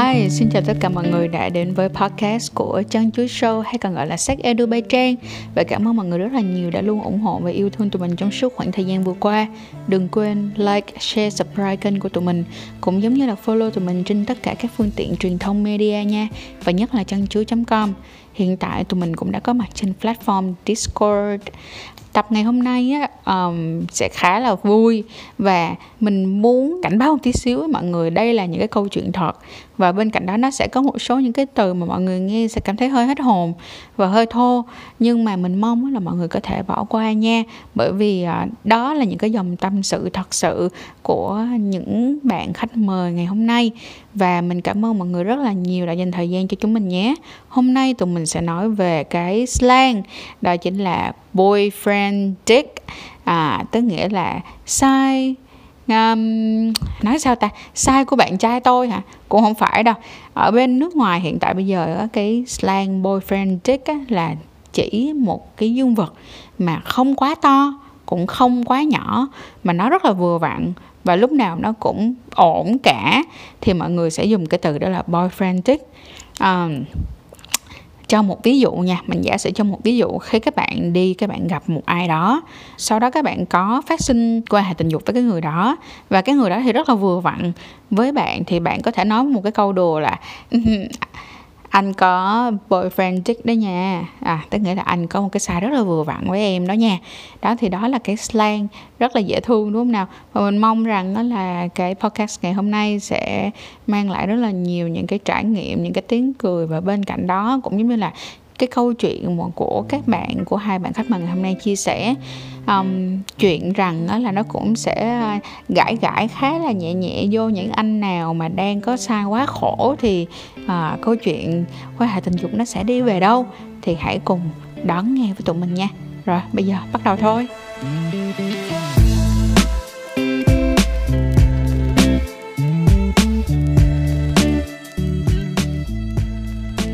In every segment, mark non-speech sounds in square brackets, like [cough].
Hi, xin chào tất cả mọi người đã đến với podcast của Chân Chuối Show hay còn gọi là sách Edu Bay Trang. Và cảm ơn mọi người rất là nhiều đã luôn ủng hộ và yêu thương tụi mình trong suốt khoảng thời gian vừa qua. Đừng quên like, share, subscribe kênh của tụi mình. Cũng giống như là follow tụi mình trên tất cả các phương tiện truyền thông media nha Và nhất là chân chuối.com Hiện tại tụi mình cũng đã có mặt trên platform Discord. Tập ngày hôm nay á um, sẽ khá là vui và mình muốn cảnh báo một tí xíu với mọi người đây là những cái câu chuyện thật và bên cạnh đó nó sẽ có một số những cái từ mà mọi người nghe sẽ cảm thấy hơi hết hồn và hơi thô. Nhưng mà mình mong là mọi người có thể bỏ qua nha. Bởi vì à, đó là những cái dòng tâm sự thật sự của những bạn khách mời ngày hôm nay. Và mình cảm ơn mọi người rất là nhiều đã dành thời gian cho chúng mình nhé. Hôm nay tụi mình sẽ nói về cái slang, đó chính là boyfriend dick. À tức nghĩa là sai um, nói sao ta? Sai của bạn trai tôi hả? Cũng không phải đâu. Ở bên nước ngoài hiện tại bây giờ cái slang boyfriend dick á, là chỉ một cái dương vật mà không quá to cũng không quá nhỏ mà nó rất là vừa vặn và lúc nào nó cũng ổn cả. Thì mọi người sẽ dùng cái từ đó là boyfriend dick. Um, cho một ví dụ nha. Mình giả sử cho một ví dụ khi các bạn đi, các bạn gặp một ai đó, sau đó các bạn có phát sinh quan hệ tình dục với cái người đó và cái người đó thì rất là vừa vặn với bạn, thì bạn có thể nói một cái câu đùa là ừ, anh có boyfriend chick đó nha. À tức nghĩa là anh có một cái size rất là vừa vặn với em đó nha. Đó, thì đó là cái slang rất là dễ thương, đúng không nào? Và mình mong rằng đó là cái podcast ngày hôm nay sẽ mang lại rất là nhiều những cái trải nghiệm, những cái tiếng cười và bên cạnh đó cũng giống như là cái câu chuyện của các bạn, của hai bạn khách mời ngày hôm nay chia sẻ um, chuyện rằng đó là nó cũng sẽ à, gãi gãi khá là nhẹ nhẹ vô những anh nào mà đang có sai quá khổ thì uh, câu chuyện quan hệ tình dục nó sẽ đi về đâu thì hãy cùng đón nghe với tụi mình nha. Rồi bây giờ bắt đầu thôi.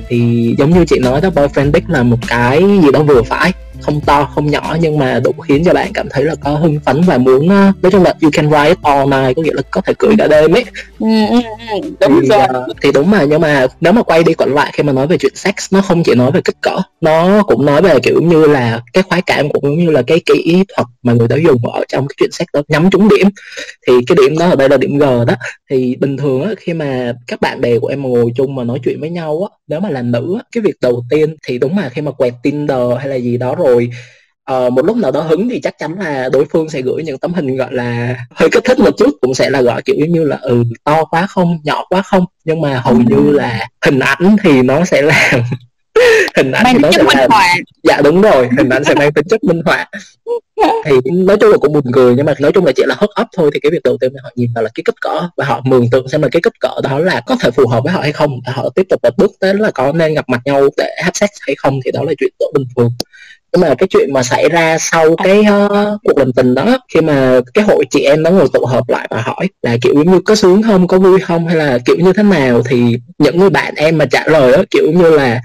Thì giống như chị nói đó boyfriend dick là một cái gì đó vừa phải không to không nhỏ nhưng mà đủ khiến cho bạn cảm thấy là có hưng phấn và muốn ờ, nói chung là you can it all night có nghĩa là có thể cười cả đêm ấy. Ừ, ừ, ừ, đúng thì, rồi. uh, thì đúng mà nhưng mà nếu mà quay đi quẩn lại khi mà nói về chuyện sex nó không chỉ nói về kích cỡ nó cũng nói về kiểu như là cái khoái cảm cũng như là cái kỹ thuật mà người ta dùng ở trong cái chuyện sex đó nhắm trúng điểm. Thì cái điểm đó ở đây là điểm g đó. Thì bình thường á khi mà các bạn bè của em mà ngồi chung mà nói chuyện với nhau á nếu mà là nữ á cái việc đầu tiên thì đúng là khi mà quẹt tinder hay là gì đó rồi rồi. Uh, một lúc nào đó hứng thì chắc chắn là đối phương sẽ gửi những tấm hình gọi là hơi kích thích một chút cũng sẽ là gọi kiểu như là ừ to quá không nhỏ quá không. Nhưng mà hầu như là hình ảnh thì nó sẽ làm [laughs] hình ảnh mang thì nó sẽ họa. dạ đúng rồi hình ảnh sẽ mang tính chất minh họa. Thì nói chung là cũng buồn cười nhưng mà nói chung là chỉ là hất ấp thôi thì cái việc đầu tiên họ nhìn vào là cái kích cỡ và họ mường tượng xem là cái kích cỡ đó là có thể phù hợp với họ hay không. Và họ tiếp tục một bước tới là có nên gặp mặt nhau để have sex hay không thì đó là chuyện tốt bình thường nhưng mà cái chuyện mà xảy ra sau cái uh, cuộc làm tình đó khi mà cái hội chị em nó ngồi tụ họp lại và hỏi là kiểu như có sướng không có vui không hay là kiểu như thế nào thì những người bạn em mà trả lời đó kiểu như là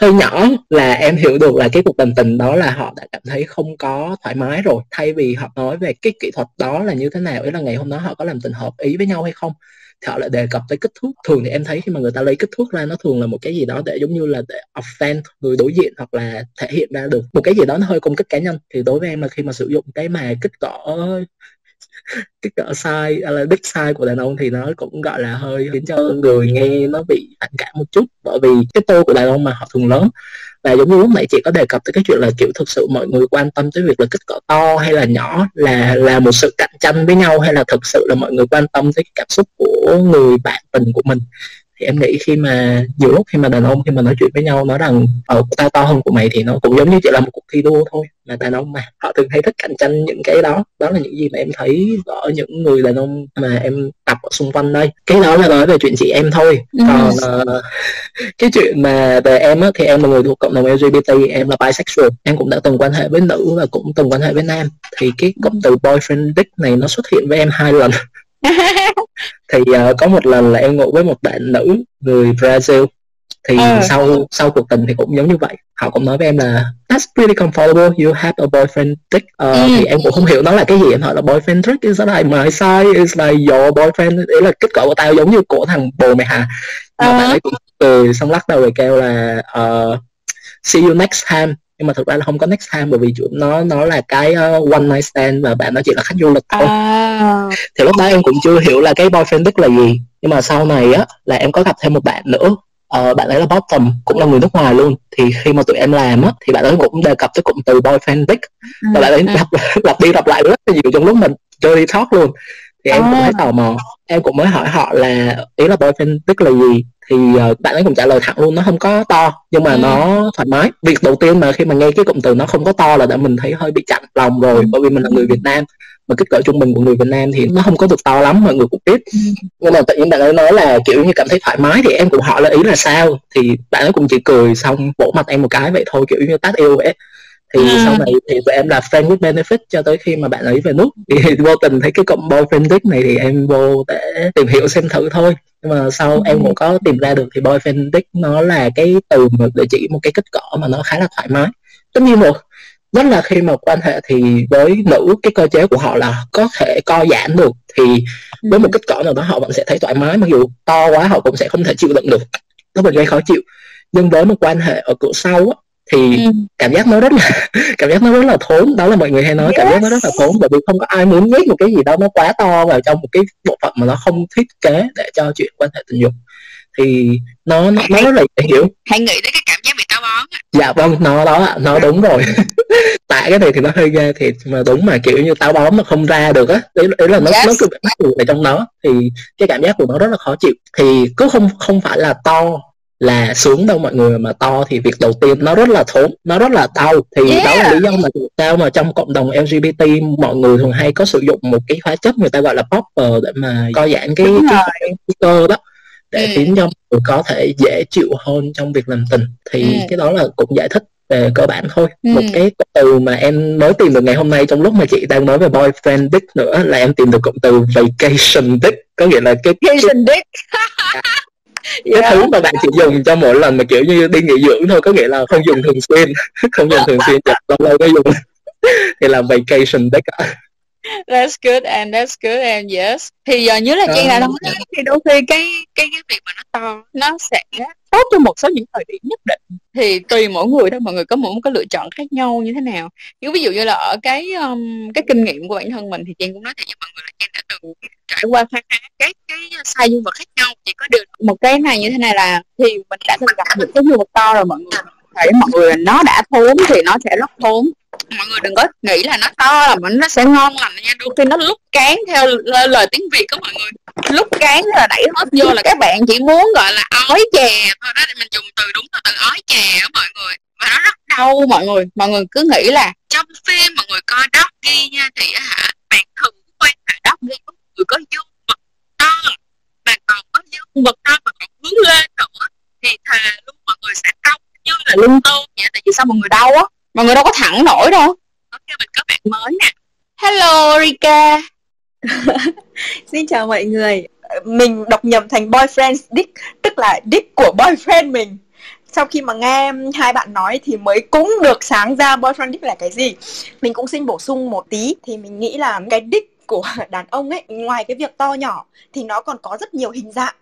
hơi nhỏ là em hiểu được là cái cuộc làm tình đó là họ đã cảm thấy không có thoải mái rồi thay vì họ nói về cái kỹ thuật đó là như thế nào ấy là ngày hôm đó họ có làm tình hợp ý với nhau hay không thì họ lại đề cập tới kích thước. Thường thì em thấy khi mà người ta lấy kích thước ra, nó thường là một cái gì đó để giống như là để offend người đối diện hoặc là thể hiện ra được. Một cái gì đó nó hơi công kích cá nhân. Thì đối với em là khi mà sử dụng cái mà kích cỡ [laughs] kích cỡ size à, là big size của đàn ông thì nó cũng gọi là hơi khiến cho người nghe nó bị phản cảm một chút. Bởi vì cái tô của đàn ông mà họ thường lớn và giống như lúc nãy chị có đề cập tới cái chuyện là, kiểu, thực sự mọi người quan tâm tới việc là kích cỡ to hay là nhỏ là là một sự cạnh tranh với nhau, hay là thực sự là mọi người quan tâm tới cái cảm xúc của người bạn tình của mình thì em nghĩ khi mà nhiều lúc khi mà đàn ông khi mà nói chuyện với nhau nói rằng ở ờ, tao to hơn của mày thì nó cũng giống như chỉ là một cuộc thi đua thôi. Là đàn ông mà họ thường hay thích cạnh tranh những cái đó. Đó là những gì mà em thấy ở những người đàn ông mà em tập ở xung quanh đây. Cái đó là nói về chuyện chị em thôi. Ừ. còn uh, [laughs] cái chuyện mà về em á thì em là người thuộc cộng đồng LGBT em là bisexual. Em cũng đã từng quan hệ với nữ và cũng từng quan hệ với nam. Thì cái cụm từ boyfriend dick này nó xuất hiện với em hai lần [laughs] thì uh, có một lần là em ngủ với một bạn nữ người Brazil. Thì ừ. sau sau cuộc tình thì cũng giống như vậy. Họ cũng nói với em là that's pretty comfortable. You have a boyfriend trick uh, ừ. thì em cũng không hiểu nó là cái gì. Em hỏi là boyfriend trick is like my size is like your boyfriend. Đấy là kích cỡ của tao giống như của thằng bồ mày mà uh. bạn ấy cũng cười xong lắc đầu rồi kêu là uh, see you next time nhưng mà thực ra là không có next time bởi vì nó nó là cái uh, one night stand và bạn nó chỉ là khách du lịch thôi. À. thì lúc đó em cũng chưa hiểu là cái boyfriend tức là gì. Nhưng mà sau này á là em có gặp thêm một bạn nữa. Uh, bạn ấy là bottom cũng là người nước ngoài luôn. Thì khi mà tụi em làm á thì bạn ấy cũng đề cập tới cụm từ boyfriend ừ. và bạn ấy lặp, [laughs] lặp đi lặp lại rất là nhiều trong lúc mình chơi đi talk luôn thì em à. cũng thấy tò mò em cũng mới hỏi họ là ý là boyfriend tức là gì thì uh, bạn ấy cũng trả lời thẳng luôn nó không có to nhưng mà ừ. nó thoải mái việc đầu tiên mà khi mà nghe cái cụm từ nó không có to là đã mình thấy hơi bị chặn lòng rồi ừ. bởi vì mình là người Việt Nam mà kích cỡ trung bình của người Việt Nam thì nó không có được to lắm mọi người cũng biết ừ. nhưng mà tự nhiên bạn ấy nói là kiểu như cảm thấy thoải mái thì em cũng hỏi là ý là sao thì bạn ấy cũng chỉ cười xong vỗ mặt em một cái vậy thôi kiểu như tát yêu vậy thì à. sau này thì tụi em là friend with benefit cho tới khi mà bạn ấy về nước thì vô tình thấy cái cụm boyfriend dick này thì em vô để tìm hiểu xem thử thôi nhưng mà sau ừ. em cũng có tìm ra được thì boyfriend dick nó là cái từ mà để chỉ một cái kích cỡ mà nó khá là thoải mái tất nhiên rồi nhất là khi mà quan hệ thì với nữ cái cơ chế của họ là có thể co giãn được thì ừ. với một kích cỡ nào đó họ vẫn sẽ thấy thoải mái mặc dù to quá họ cũng sẽ không thể chịu đựng được nó vẫn gây khó chịu nhưng với một quan hệ ở cửa sau á, thì ừ. cảm giác nó rất là [laughs] cảm giác nó rất là thốn đó là mọi người hay nói yes. cảm giác nó rất là thốn bởi vì không có ai muốn nhét một cái gì đó nó quá to vào trong một cái bộ phận mà nó không thiết kế để cho chuyện quan hệ tình dục. Thì nó nó, nó rất là dễ hiểu. Hãy nghĩ đến cái cảm giác bị táo bón dạ vâng nó đó nó đúng rồi. [laughs] Tại cái này thì nó hơi ghê thiệt mà đúng mà kiểu như táo bón mà không ra được á. Đấy, đấy là nó yes. nó cứ bị mắc ở trong đó thì cái cảm giác của nó rất là khó chịu. Thì cứ không không phải là to là sướng đâu mọi người mà to thì việc đầu tiên nó rất là thốn nó rất là đau thì yeah. đó là lý do mà sao mà trong cộng đồng LGBT mọi người thường hay có sử dụng một cái hóa chất người ta gọi là popper để mà co giãn cái, cái, cái, cái cơ đó để ừ. khiến cho người có thể dễ chịu hơn trong việc làm tình thì ừ. cái đó là cũng giải thích về cơ bản thôi ừ. một cái từ mà em mới tìm được ngày hôm nay trong lúc mà chị đang nói về boyfriend dick nữa là em tìm được cụm từ vacation dick có nghĩa là cái vacation dick cái yeah. thứ mà bạn chỉ dùng cho mỗi lần mà kiểu như đi nghỉ dưỡng thôi có nghĩa là không dùng thường xuyên [laughs] không dùng thường xuyên lâu lâu mới dùng. [laughs] Thì là vacation đấy cả. That's good and that's good and yes. Thì giờ nhớ là chị là nói thì đôi khi cái cái cái việc mà nó to nó sẽ tốt cho một số những thời điểm nhất định. Thì tùy mỗi người thôi mọi người có một cái lựa chọn khác nhau như thế nào. Nhưng ví dụ như là ở cái um, cái kinh nghiệm của bản thân mình thì chị cũng nói thật với mọi người là chị đã từng trải qua khá khá các cái size dương vật khác nhau. Chỉ có được một cái này như thế này là thì mình đã từng gặp những cái dương vật to rồi mọi người thấy mọi người nó đã thốn thì nó sẽ rất thốn. Mọi người đừng có nghĩ là nó to là nó sẽ ngon lành nha. Đôi khi nó lúc cán theo lời tiếng việt của mọi người. Lúc cán là đẩy hết vô là các bạn chỉ muốn gọi là ói chè thôi đó, thì mình dùng từ đúng là từ ói chè á mọi người. Và nó rất đau mọi người. Mọi người cứ nghĩ là trong phim mọi người coi doggy nha, thì hả, bạn thử hệ là ghi có người có dương vật to, mà còn có dương vật to mà còn hướng lên nữa. Thì thà luôn mọi người sẽ đau như là lung tung. Vậy tại vì sao mọi người đau á? Mọi người đâu có thẳng nổi đâu. Ok mình có bạn mới nè. Hello Rika. [laughs] Xin chào mọi người. Mình đọc nhầm thành boyfriend dick tức là dick của boyfriend mình. Sau khi mà nghe hai bạn nói thì mới cũng được sáng ra boyfriend dick là cái gì. Mình cũng xin bổ sung một tí. Thì mình nghĩ là cái dick của [laughs] đàn ông ấy ngoài cái việc to nhỏ thì nó còn có rất nhiều hình dạng.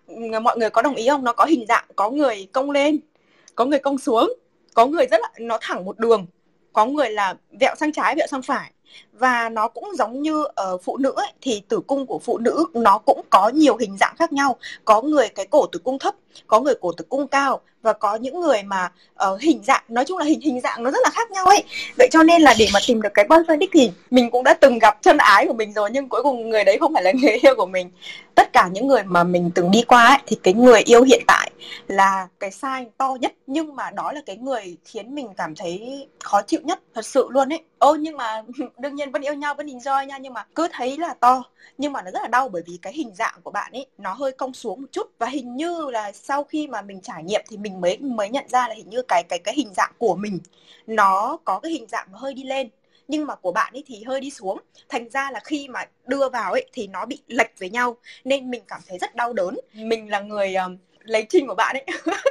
Mọi người có đồng ý không? Nó có hình dạng có người cong lên có người cong xuống, có người rất là, nó thẳng một đường. Có người là vẹo sang trái, vẹo sang phải và nó cũng giống như ở phụ nữ ấy, thì tử cung của phụ nữ nó cũng có nhiều hình dạng khác nhau. Có người cái cổ tử cung thấp có người cổ tử cung cao và có những người mà uh, hình dạng nói chung là hình hình dạng nó rất là khác nhau ấy. Vậy cho nên là để mà tìm được cái boyfriend đích thì mình cũng đã từng gặp chân ái của mình rồi nhưng cuối cùng người đấy không phải là người [laughs] yêu của mình. Tất cả những người mà mình từng đi qua ấy, thì cái người yêu hiện tại là cái sai to nhất nhưng mà đó là cái người khiến mình cảm thấy khó chịu nhất thật sự luôn ấy. Ô nhưng mà [laughs] đương nhiên vẫn yêu nhau, vẫn enjoy nha, nhưng mà cứ thấy là to. Nhưng mà nó rất là đau bởi vì cái hình dạng của bạn ấy, nó hơi cong xuống một chút. Và hình như là sau khi mà mình trải nghiệm thì mình mới mới nhận ra là hình như cái cái cái hình dạng của mình, nó có cái hình dạng hơi đi lên. Nhưng mà của bạn ấy thì hơi đi xuống. Thành ra là khi mà đưa vào ấy thì nó bị lệch với nhau. Nên mình cảm thấy rất đau đớn. Mình là người ờ, lấy trình của bạn ấy. [laughs]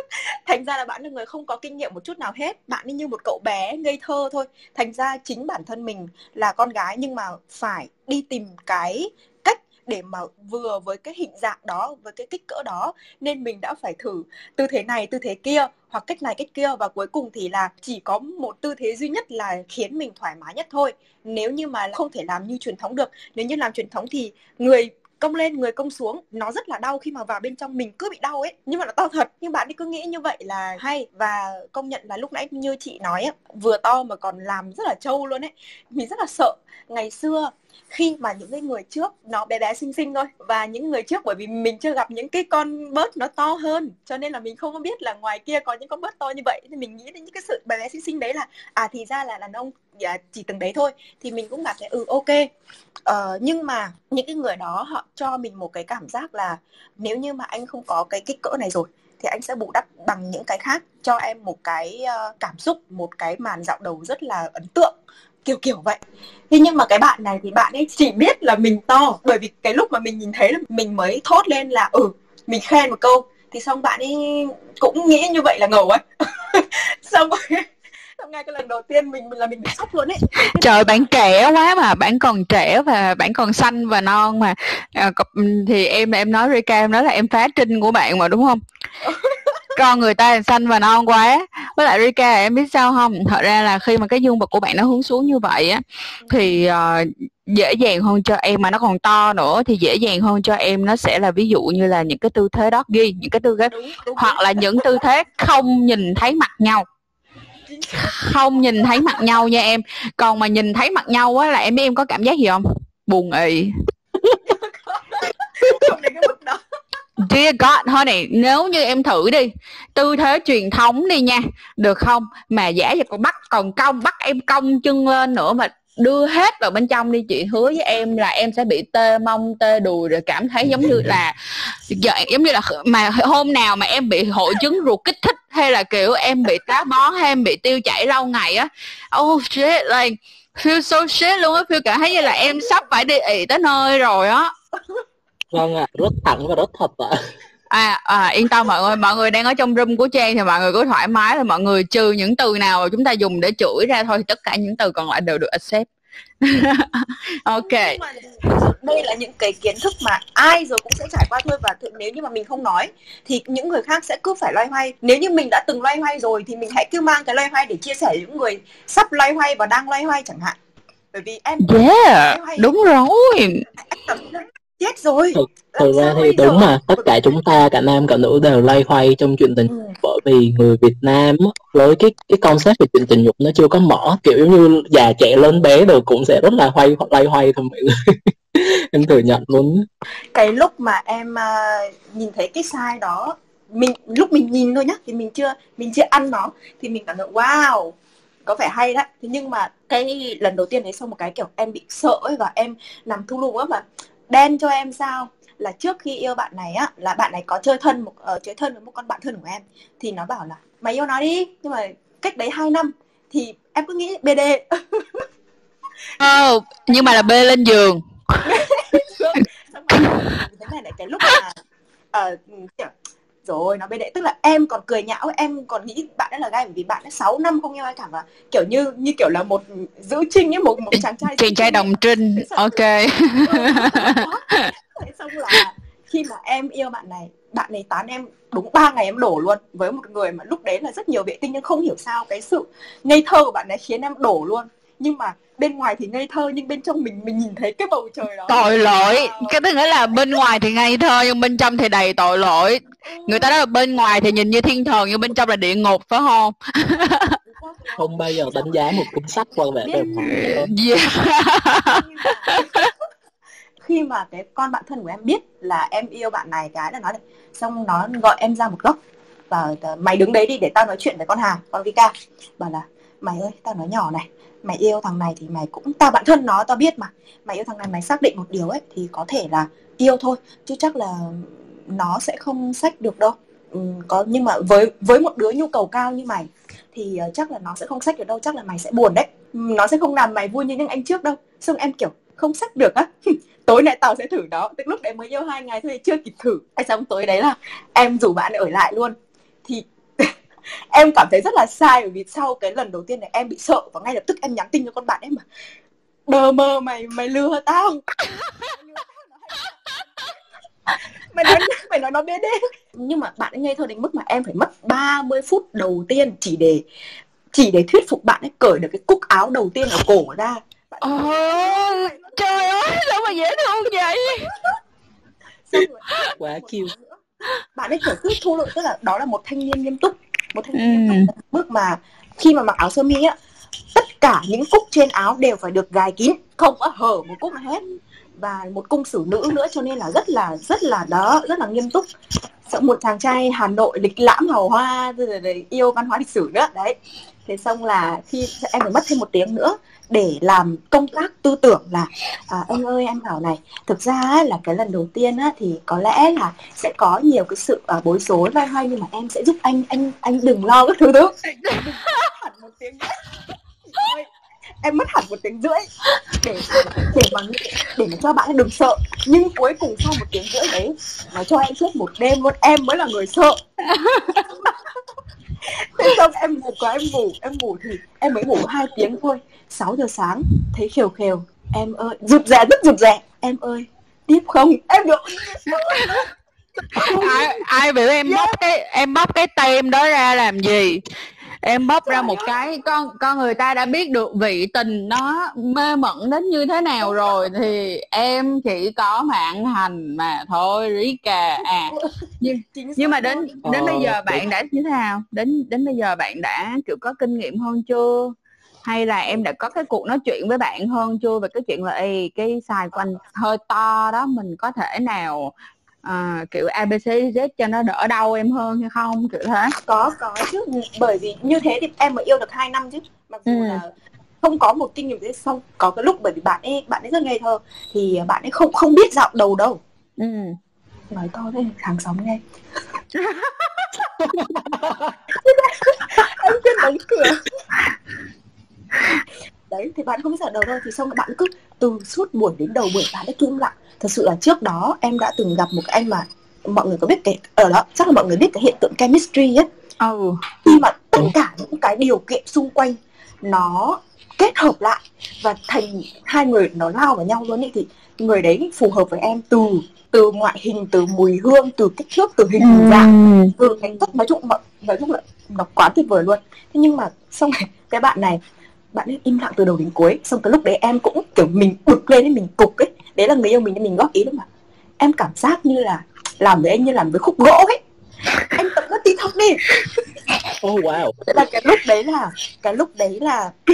Thành ra là bạn là người không có kinh nghiệm một chút nào hết. Bạn ấy như một cậu bé ngây thơ thôi. Thành ra chính bản thân mình là con gái nhưng mà phải đi tìm cái cách để mà vừa với cái hình dạng đó, với cái kích cỡ đó nên mình đã phải thử tư thế này, tư thế kia hoặc cách này, cách kia và cuối cùng thì là chỉ có một tư thế duy nhất là khiến mình thoải mái nhất thôi. Nếu như mà không thể làm như truyền thống được, nếu như làm truyền thống thì người công lên người công xuống nó rất là đau khi mà vào bên trong mình cứ bị đau ấy. Nhưng mà nó to thật nhưng bạn ấy cứ nghĩ như vậy là hay. Và công nhận là lúc nãy như chị nói ấy, vừa to mà còn làm rất là trâu luôn ấy. Mình rất là sợ. Ngày xưa khi mà những cái người trước nó bé bé xinh xinh thôi và những người trước bởi vì mình chưa gặp những cái con bớt nó to hơn cho nên là mình không có biết là ngoài kia có những con bớt to như vậy. Thì mình nghĩ đến những cái sự bé bé xinh xinh đấy là à thì ra là đàn ông à, chỉ từng đấy thôi thì mình cũng cảm thấy ừ ok. Ờ, nhưng mà những cái người đó họ cho mình một cái cảm giác là nếu như mà anh không có cái kích cỡ này rồi thì anh sẽ bù đắp bằng những cái khác cho em một cái ờ, cảm xúc một cái màn dạo đầu rất là ấn tượng kiểu kiểu vậy. Thế nhưng mà cái bạn này thì bạn ấy chỉ biết là mình to bởi vì cái lúc mà mình nhìn thấy là mình mới thốt lên là ừ mình khen một câu. Thì xong bạn ấy cũng nghĩ như vậy là ngầu ấy. [laughs] Xong rồi xong ngay cái lần đầu tiên mình là mình bị sốc luôn ấy. Trời bạn trẻ quá mà bạn còn trẻ và bạn còn xanh và non mà. À, thì em em nói Rika em nói là em phá trinh của bạn mà đúng không [laughs] con người ta xanh và non quá. Với lại Rika em biết sao không? Thật ra là khi mà cái dương vật của bạn nó hướng xuống như vậy á thì uh, dễ dàng hơn cho em mà nó còn to nữa thì dễ dàng hơn cho em. Nó sẽ là ví dụ như là những cái tư thế đó ghi những cái tư thế đúng, đúng, hoặc là những tư thế không nhìn thấy mặt nhau. Không nhìn thấy mặt nhau nha em. Còn mà nhìn thấy mặt nhau á là em biết em có cảm giác gì không? Buồn ị [laughs] Dear God thôi này nếu như em thử đi, tư thế truyền thống đi nha, được không? Mà giả giờ còn bắt, còn cong bắt em cong chân lên nữa mà đưa hết vào bên trong đi chị hứa với em là em sẽ bị tê mông, tê đùi, rồi cảm thấy giống như là dạ, giống như là mà hôm nào mà em bị hội chứng ruột kích thích hay là kiểu em bị táo bón hay em bị tiêu chảy lâu ngày á oh shit, like, feel so shit luôn á, feel cảm thấy như là em sắp phải đi ị tới nơi rồi á vâng ạ à, rất thẳng và rất thật ạ. À, à yên tâm mọi người mọi người đang ở trong room của trang thì mọi người cứ thoải mái là mọi người trừ những từ nào mà chúng ta dùng để chửi ra thôi tất cả những từ còn lại đều được accept. [laughs] Ok. Đây là những cái kiến thức mà ai rồi cũng sẽ trải qua thôi và nếu như mà mình không nói thì những người khác sẽ cứ phải loay hoay. Nếu như mình đã từng loay hoay rồi thì mình hãy cứ mang cái loay hoay để chia sẻ với những người sắp loay hoay và đang loay hoay chẳng hạn. Bởi vì em yeah đúng rồi chết rồi. Thực, thực ra thì đúng mà tất cả chúng ta cả nam cả nữ đều lay hoay trong chuyện tình ừ. bởi vì người Việt Nam với cái cái concept về chuyện tình dục nó chưa có mở kiểu giống như già trẻ lớn bé đều cũng sẽ rất là hoay lay hoay thôi mọi người. [laughs] Em thừa nhận luôn cái lúc mà em uh, nhìn thấy cái sai đó mình lúc mình nhìn thôi nhá thì mình chưa mình chưa ăn nó thì mình cảm thấy wow có vẻ hay đấy. Thế nhưng mà cái lần đầu tiên đấy xong một cái kiểu em bị sợ ấy và em nằm thu lù á mà đen cho em sao? Là trước khi yêu bạn này á là bạn này có chơi thân một uh, chơi thân với một con bạn thân của em. Thì nó bảo là mày yêu nó đi. Nhưng mà cách đấy 2 năm thì em cứ nghĩ bd oh, [laughs] nhưng mà là bê lên giường. [laughs] Thế này này cái lúc mà uh, rồi nó bên đấy tức là em còn cười nhạo em còn nghĩ bạn ấy là gay bởi vì bạn ấy 6 năm không yêu ai cả và kiểu như như kiểu là một giữ trinh ấy một một chàng trai chàng trai đồng trinh ok. xong là khi mà em yêu bạn này bạn này tán em đúng 3 ngày em đổ luôn với một người mà lúc đấy là rất nhiều vệ tinh nhưng không hiểu sao cái sự ngây thơ của bạn ấy khiến em đổ luôn. Nhưng mà bên ngoài thì ngây thơ nhưng bên trong mình mình nhìn thấy cái bầu trời đó. Tội lỗi. Cái tức nghĩa là bên ngoài thì ngây thơ nhưng bên trong thì đầy tội lỗi người ta nói là bên ngoài thì nhìn như thiên thần nhưng bên trong là địa ngục phải không? [laughs] Không bao giờ đánh giá một cuốn sách qua vẻ bề ngoài yeah. khi mà cái con bạn thân của em biết là em yêu bạn này cái là nói xong nó gọi em ra một góc và mày đứng đấy đi để tao nói chuyện với con Hà con Vika. Bảo là mày ơi tao nói nhỏ này mày yêu thằng này thì mày cũng tao bạn thân nó tao biết mà. Mày yêu thằng này mày xác định một điều ấy thì có thể là yêu thôi chứ chắc là nó sẽ không sách được đâu. Ừ, có nhưng mà với với một đứa nhu cầu cao như mày thì uh, chắc là nó sẽ không sách được đâu chắc là mày sẽ buồn đấy. Ừ, nó sẽ không làm mày vui như những anh trước đâu. Xong em kiểu không sách được á. [laughs] Tối nay tao sẽ thử đó. tức lúc đấy mới yêu hai ngày thôi chưa kịp thử. Hay xong tối đấy là em rủ bạn ở lại luôn. Thì [laughs] em cảm thấy rất là sai bởi vì sau cái lần đầu tiên này em bị sợ và ngay lập tức em nhắn tin cho con bạn em mà đờ mơ mày mày lừa tao. [laughs] [laughs] mày nói mày nói nó bế đê nhưng mà bạn ấy ngây thơ đến mức mà em phải mất 30 phút đầu tiên chỉ để chỉ để thuyết phục bạn ấy cởi được cái cúc áo đầu tiên ở cổ ra. Ồ, trời ơi sao mà dễ thương vậy? Quá cute. bạn ấy kiểu cứ thu lội tức là đó là một thanh niên nghiêm túc một thanh niên nghiêm túc mức mà khi mà mặc áo sơ mi á tất cả những cúc trên áo đều phải được gài kín không có hở một cúc nào hết và một cung sử nữ nữa cho nên là rất là rất là đó rất là nghiêm túc. Sợ một chàng trai Hà Nội lịch lãm hào hoa rồi, rồi, rồi yêu văn hóa lịch sử nữa đấy. Thế xong là khi em phải mất thêm một tiếng nữa để làm công tác tư tưởng là à, anh ơi anh bảo này thực ra là cái lần đầu tiên á, thì có lẽ là sẽ có nhiều cái sự uh, bối rối loay hoay nhưng mà em sẽ giúp anh anh anh đừng lo các thứ thứ [laughs] hẳn một tiếng em mất hẳn một tiếng rưỡi để để mà để mà cho bạn đừng sợ. Nhưng cuối cùng sau một tiếng rưỡi đấy nó cho em suốt một đêm luôn em mới là người sợ. [laughs] Thế xong em ngủ quá em ngủ em ngủ thì em mới ngủ hai tiếng thôi. 6 giờ sáng thấy khều khều em ơi rụt rè rất rụt rè. Em ơi tiếp không? Em được. Ai ai biểu em bóp cái em bóp cái tem đó ra làm gì em bóp ra một cái con con người ta đã biết được vị tình nó mê mẩn đến như thế nào rồi thì em chỉ có mạn hành mà thôi Rika à [laughs] nhưng, nhưng mà đến đến bây giờ bạn đã như thế nào? Đến đến bây giờ bạn đã kiểu có kinh nghiệm hơn chưa? Hay là em đã có cái cuộc nói chuyện với bạn hơn chưa về cái chuyện là Ê, cái size của anh hơi to đó mình có thể nào à, kiểu abc z cho nó đỡ đau em hơn hay không kiểu thế. Có có chứ. Bởi vì như thế thì em mới yêu được 2 năm chứ. Mặc dù ừ. là không có một kinh nghiệm thế xong có cái lúc bởi vì bạn ấy bạn ấy rất ngây thơ thì bạn ấy không không biết dạo đầu đâu. Ừ. nói to thế hàng xóm nghe. [laughs] [laughs] Em quên đóng cửa đấy thì bạn không biết dạo đầu đâu thì xong bạn cứ từ suốt buổi đến đầu buổi bạn cứ im lặng thật sự là trước đó em đã từng gặp một cái anh mà mọi người có biết cái ở đó chắc là mọi người biết cái hiện tượng chemistry ấy ừ. khi mà tất cả những cái điều kiện xung quanh nó kết hợp lại và thành hai người nó lao vào nhau luôn ấy thì người đấy phù hợp với em từ từ ngoại hình từ mùi hương từ kích thước từ hình ừ. dạng từ thành tất nói chung nói chung là nó quá tuyệt vời luôn thế nhưng mà xong [laughs] cái bạn này bạn ấy im lặng từ đầu đến cuối xong tới lúc đấy em cũng kiểu mình bực lên ấy mình cục ấy. Đấy là người yêu mình nên mình góp ý đó mà. Em cảm giác như là làm với anh như làm với khúc gỗ ấy. Anh tập nó tí thóc đi. [laughs] Oh wow. Thế là cái lúc đấy là cái lúc đấy là [clears throat]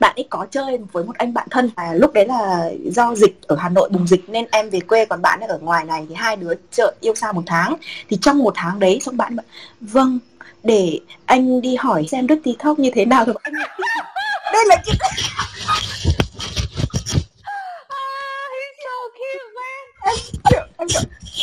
bạn ấy có chơi với một anh bạn thân và lúc đấy là do dịch ở Hà Nội bùng dịch nên em về quê còn bạn ấy ở ngoài này thì hai đứa chợ yêu xa một tháng. Thì trong một tháng đấy xong bạn bảo vâng để anh đi hỏi xem Đức TikTok như thế nào. Rồi anh đây là chuyện [laughs] anh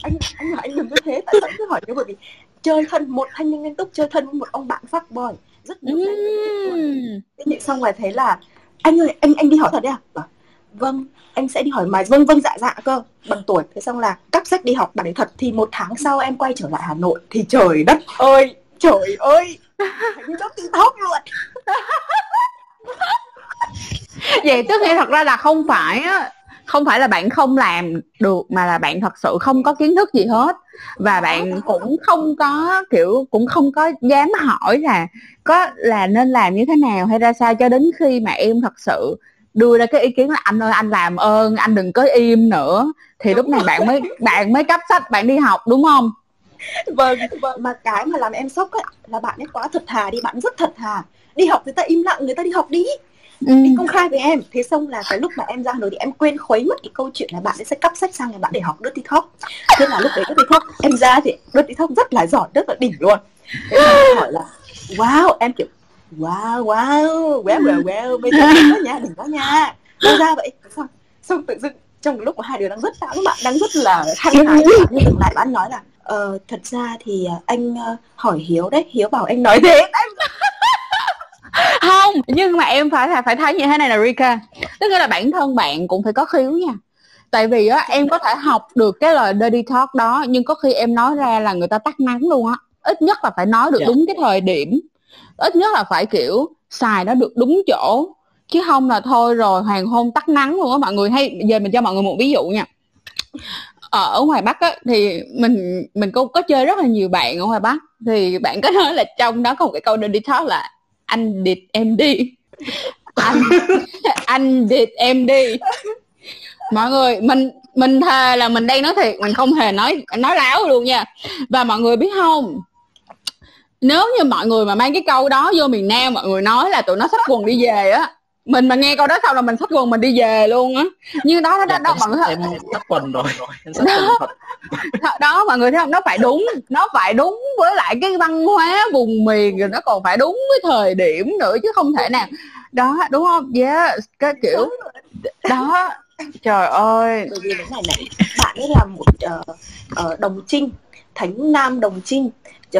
anh anh hỏi anh đừng có thế tại sao anh cứ hỏi như bởi vì chơi thân một thanh niên nghiêm túc chơi thân với một ông bạn fuck boy. Rất nhiều mm. thế xong rồi thấy là anh ơi anh anh đi hỏi thật đấy à? Bảo, vâng anh sẽ đi hỏi mà vâng vâng dạ dạ cơ. Bằng tuổi. Thế xong là cắp sách đi học. Bạn ấy thật thì một tháng sau em quay trở lại hà nội thì trời đất ơi trời ơi. Thành dốc tiktok luôn [laughs] vậy tức nghĩa thật ra là không phải á không phải là bạn không làm được mà là bạn thật sự không có kiến thức gì hết. Và bạn cũng không có kiểu cũng không có dám hỏi là có là nên làm như thế nào hay ra sao cho đến khi mà em thật sự đưa ra cái ý kiến là anh ơi anh làm ơn anh đừng có im nữa. Thì lúc này bạn mới bạn mới cấp sách bạn đi học đúng không? Vâng vâng. Mà cái mà làm em sốc ấy là bạn ấy quá thật thà đi bạn rất thật thà đi học người ta im lặng người ta đi học đi. Ừ. đi công khai với em. Thế xong là cái lúc mà em ra hà nội thì em quên khuấy mất cái câu chuyện là bạn ấy sẽ cắp sách sang nhà bạn để học dirty talk. Thế là lúc đấy dirty talk em ra thì dirty talk rất là giỏi rất là đỉnh luôn. Thế là hỏi là wow em kiểu wow wow well well well bây giờ đừng có nha đừng có nha. Đâu ra vậy. Xong xong tự dưng trong lúc của hai đứa đang rất sáng bạn đang rất là hăng hái nhưng lại bạn nói là ờ, thật ra thì à, anh uh, hỏi hiếu đấy hiếu bảo anh nói thế. Không nhưng mà em phải phải thấy như thế này là Rika. Tức là bản thân bạn cũng phải có khiếu nha. Tại vì á em có thể học được cái lời dirty talk đó nhưng có khi em nói ra là người ta tắt nắng luôn á. Ít nhất là phải nói được Dạ. đúng cái thời điểm. Ít nhất là phải kiểu xài nó được đúng chỗ. Chứ không là thôi rồi hoàng hôn tắt nắng luôn á. Mọi người hay giờ mình cho mọi người một ví dụ nha. Ở ngoài bắc á thì mình mình có có chơi rất là nhiều bạn ở ngoài bắc. Thì bạn có nói là trong đó có một cái câu dirty talk là anh địt em đi. Anh anh địt em đi. Mọi người, mình mình thề là mình đang nói thiệt, mình không hề nói nói láo luôn nha. Và mọi người biết không? Nếu như mọi người mà mang cái câu đó vô miền Nam, mọi người nói là tụi nó xách quần đi về á mình mà nghe câu đó xong là mình xách quần mình đi về luôn á. Nhưng đó đó đó, đó mọi người em tắt quần rồi Th- đó. mọi người thấy không? Nó phải đúng nó phải đúng với lại cái văn hóa vùng miền rồi nó còn phải đúng với thời điểm nữa chứ không thể nào. Đó đúng không? Yes cái kiểu đó. Trời ơi. Bởi vì thế này này bạn ấy là một ờ, ờ, đồng trinh thánh nam đồng trinh.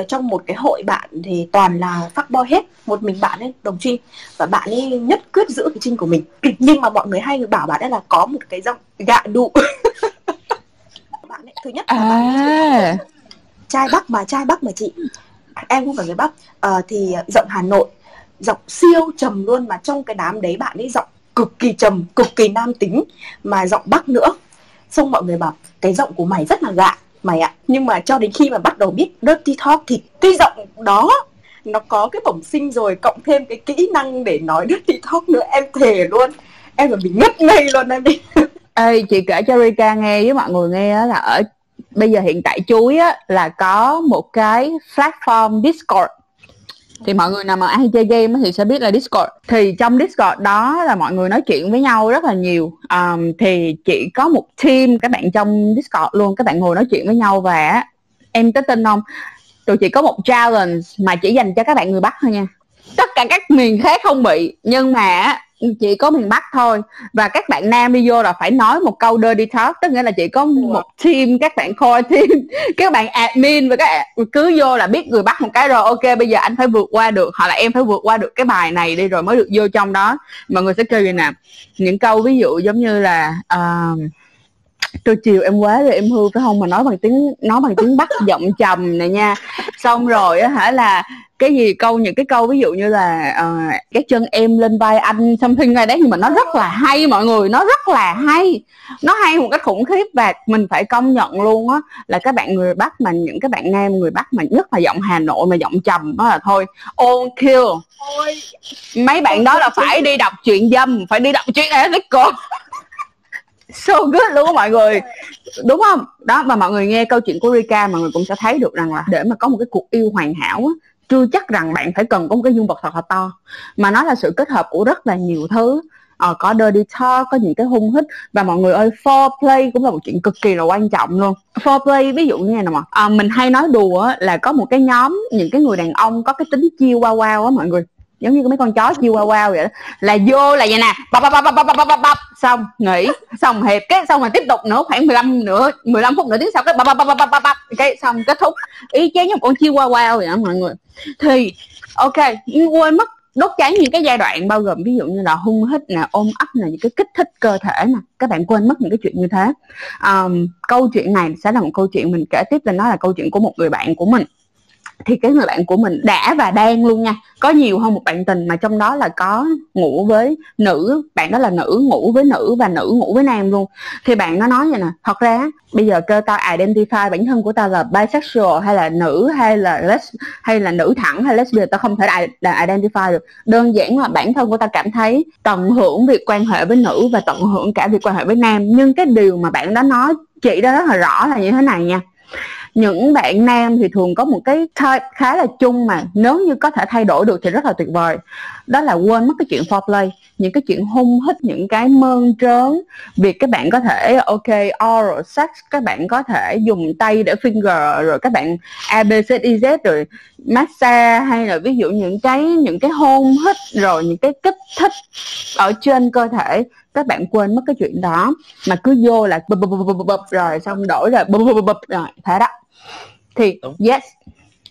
Trong một cái hội bạn thì toàn là fuck boy hết một mình bạn ấy đồng trinh. Và bạn ấy nhất quyết giữ cái trinh của mình. [clears throat] Nhưng mà mọi người hay bảo bạn ấy là có một cái giọng gạ đụ. [laughs] Bạn ấy thứ nhất là bạn ấy à. trai bắc mà trai bắc mà chị. Em không phải người bắc. Ờ, thì giọng hà nội giọng siêu trầm luôn mà trong cái đám đấy bạn ấy giọng cực kỳ trầm cực kỳ nam tính. Mà giọng bắc nữa. Xong mọi người bảo cái giọng của mày rất là gạ mày ạ nhưng mà cho đến khi mà bắt đầu biết dirty talk thì cái giọng đó nó có cái bẩm sinh rồi cộng thêm cái kỹ năng để nói dirty talk nữa em thề luôn. Em là bị ngất ngây luôn em đi. [laughs] Ê, chị kể cho Rika nghe với mọi người nghe á là ở bây giờ hiện tại chuối á là có một cái platform Discord thì mọi người nào mà hay chơi game thì sẽ biết là Discord. Thì trong Discord đó là mọi người nói chuyện với nhau rất là nhiều. Um, thì chị có một team các bạn trong Discord luôn các bạn ngồi nói chuyện với nhau và em có tin không? Tụi chị có một challenge mà chỉ dành cho các bạn người Bắc thôi nha. Tất cả các miền khác không bị nhưng mà chỉ có miền Bắc thôi. Và các bạn nam đi vô là phải nói một câu dirty talk tức nghĩa là chỉ có một team các bạn core team. [laughs] Các bạn admin và các cứ vô là biết người bắt một cái rồi ok bây giờ anh phải vượt qua được hoặc là em phải vượt qua được cái bài này đi rồi mới được vô trong đó. Mọi người sẽ kêu gì nè. Những câu ví dụ giống như là uh, tôi chiều em quá rồi em hư phải không? Mà nói bằng tiếng nói bằng tiếng bắc giọng trầm này nha. Xong rồi á hả là cái gì câu những cái câu ví dụ như là ờ, cái chân em lên vai anh something này đấy nhưng mà nó rất là hay mọi người nó rất là hay. Nó hay một cách khủng khiếp và mình phải công nhận luôn á là các bạn người bắc mà những cái bạn nam người bắc mà nhất là giọng hà nội mà giọng trầm đó là thôi all kill. Mấy bạn đó là phải đi đọc chuyện dâm phải đi đọc chuyện ethical so good luôn á mọi người. Đúng không? Đó và mọi người nghe câu chuyện của Rika mọi người cũng sẽ thấy được rằng là để mà có một cái cuộc yêu hoàn hảo á chưa chắc rằng bạn phải cần có một cái dương vật thật là to. Mà nó là sự kết hợp của rất là nhiều thứ. Ờ, có dirty talk có những cái hung hít. Và mọi người ơi foreplay cũng là một chuyện cực kỳ là quan trọng luôn. Foreplay ví dụ như này nè mà? À, mình hay nói đùa là có một cái nhóm những cái người đàn ông có cái tính chiêu wow wow á mọi người giống như mấy con chó chiêu qua qua vậy đó là vô là vậy nè bập bập bập bập bập bập bập xong nghỉ xong hẹp cái xong rồi tiếp tục nữa khoảng 15 nữa 15 phút nữa tiếng sau cái bập bập bập bập bập bập cái xong kết thúc ý chế như một con chiêu qua qua vậy đó mọi người thì ok quên mất đốt cháy những cái giai đoạn bao gồm ví dụ như là hung hít nè ôm ấp nè những cái kích thích cơ thể nè các bạn quên mất những cái chuyện như thế um, câu chuyện này sẽ là một câu chuyện mình kể tiếp là nó là câu chuyện của một người bạn của mình thì cái người bạn của mình đã và đang luôn nha. Có nhiều hơn một bạn tình mà trong đó là có ngủ với nữ, bạn đó là nữ, ngủ với nữ và nữ ngủ với nam luôn. Thì bạn nó nói vậy nè, thật ra bây giờ kêu tao identify bản thân của tao là bisexual hay là nữ hay là les, hay là nữ thẳng hay lesbian, tao không thể là identify được. Đơn giản là bản thân của tao cảm thấy tận hưởng việc quan hệ với nữ và tận hưởng cả việc quan hệ với nam. Nhưng cái điều mà bạn đó nói, chị đó rất là rõ là như thế này nha những bạn nam thì thường có một cái type khá là chung mà, nếu như có thể thay đổi được thì rất là tuyệt vời. Đó là quên mất cái chuyện foreplay, những cái chuyện hung hít, những cái mơn trớn. Việc các bạn có thể, ok, oral sex, các bạn có thể dùng tay để finger, rồi các bạn a rồi massage, hay là ví dụ những cái những cái hôn hít, rồi những cái kích thích ở trên cơ thể các bạn quên mất cái chuyện đó. Mà cứ vô là bụp bụp bụp bụp rồi xong đổi rồi bụp bụp bụp bụp rồi thế đó. Thì Đúng. yes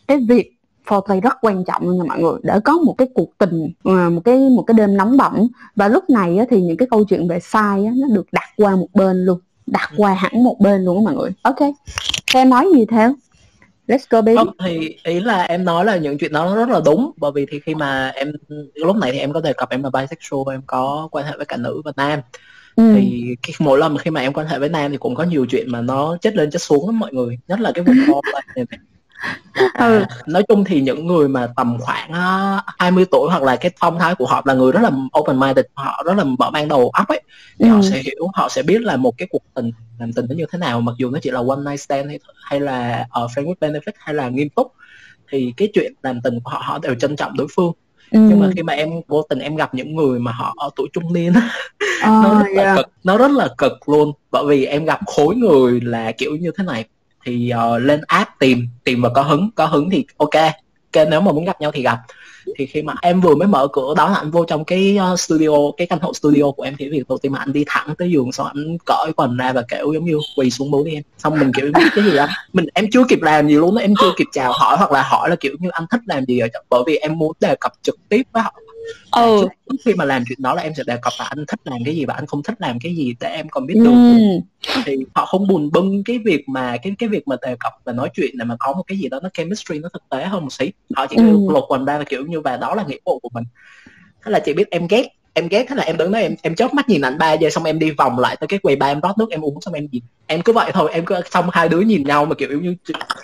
cái việc foreplay rất quan trọng nha mọi người. Để có một cái cuộc tình à, một cái một cái đêm nóng bỏng. Và lúc này thì những cái câu chuyện về sai nó được đặt qua một bên luôn. Đặt qua hẳn một bên luôn mọi người. Ok em nói gì theo let's go baby. Không thì ý là em nói là những chuyện đó nó rất là đúng. Bởi vì thì khi mà em lúc này thì em có đề cập em là bisexual em có quan hệ với cả nữ và nam. Ừ. thì khi, mỗi lần khi mà em quan hệ với nam thì cũng có nhiều chuyện mà nó chết lên chết xuống lắm mọi người. Nhất là cái vụ này ừ. nói chung thì những người mà tầm khoảng uh, 20 tuổi hoặc là cái phong thái của họ là người rất là open minded họ rất là mở mang đầu óc ấy thì ừ. họ sẽ hiểu họ sẽ biết là một cái cuộc tình làm tình nó như thế nào mặc dù nó chỉ là one night stand hay, hay là uh, friend with benefit hay là nghiêm túc thì cái chuyện làm tình của họ họ đều trân trọng đối phương Ừ. nhưng mà khi mà em vô tình em gặp những người mà họ ở tuổi trung niên oh, [laughs] nó rất yeah. là cực nó rất là cực luôn bởi vì em gặp khối người là kiểu như thế này thì uh, lên app tìm tìm và có hứng có hứng thì ok. Ok nếu mà muốn gặp nhau thì gặp. Thì khi mà em vừa mới mở cửa đó là anh vô trong cái ờ, studio cái căn hộ studio của em thì việc đầu tiên mà anh đi thẳng tới giường xong anh cởi quần ra và kiểu giống như quỳ xuống bố đi em. Xong mình kiểu biết cái gì đó mình em chưa kịp làm gì luôn đó em chưa kịp chào hỏi hoặc là hỏi là kiểu như anh thích làm gì ở bởi vì em muốn đề cập trực tiếp với họ ừ. khi mà làm chuyện đó là em sẽ đề cập là anh thích làm cái gì và anh không thích làm cái gì để em còn biết được ừ. thì họ không buồn bưng cái việc mà cái cái việc mà đề cập và nói chuyện này mà có một cái gì đó nó chemistry nó thực tế hơn một xí họ chỉ ừ. lột quần ra là kiểu như và đó là nghĩa vụ của mình thế là chị biết em ghét em ghét thế là em đứng đó em em chớp mắt nhìn anh ba giờ xong em đi vòng lại tới cái quầy ba em rót nước em uống xong em nhìn em cứ vậy thôi em cứ xong hai đứa nhìn nhau mà kiểu như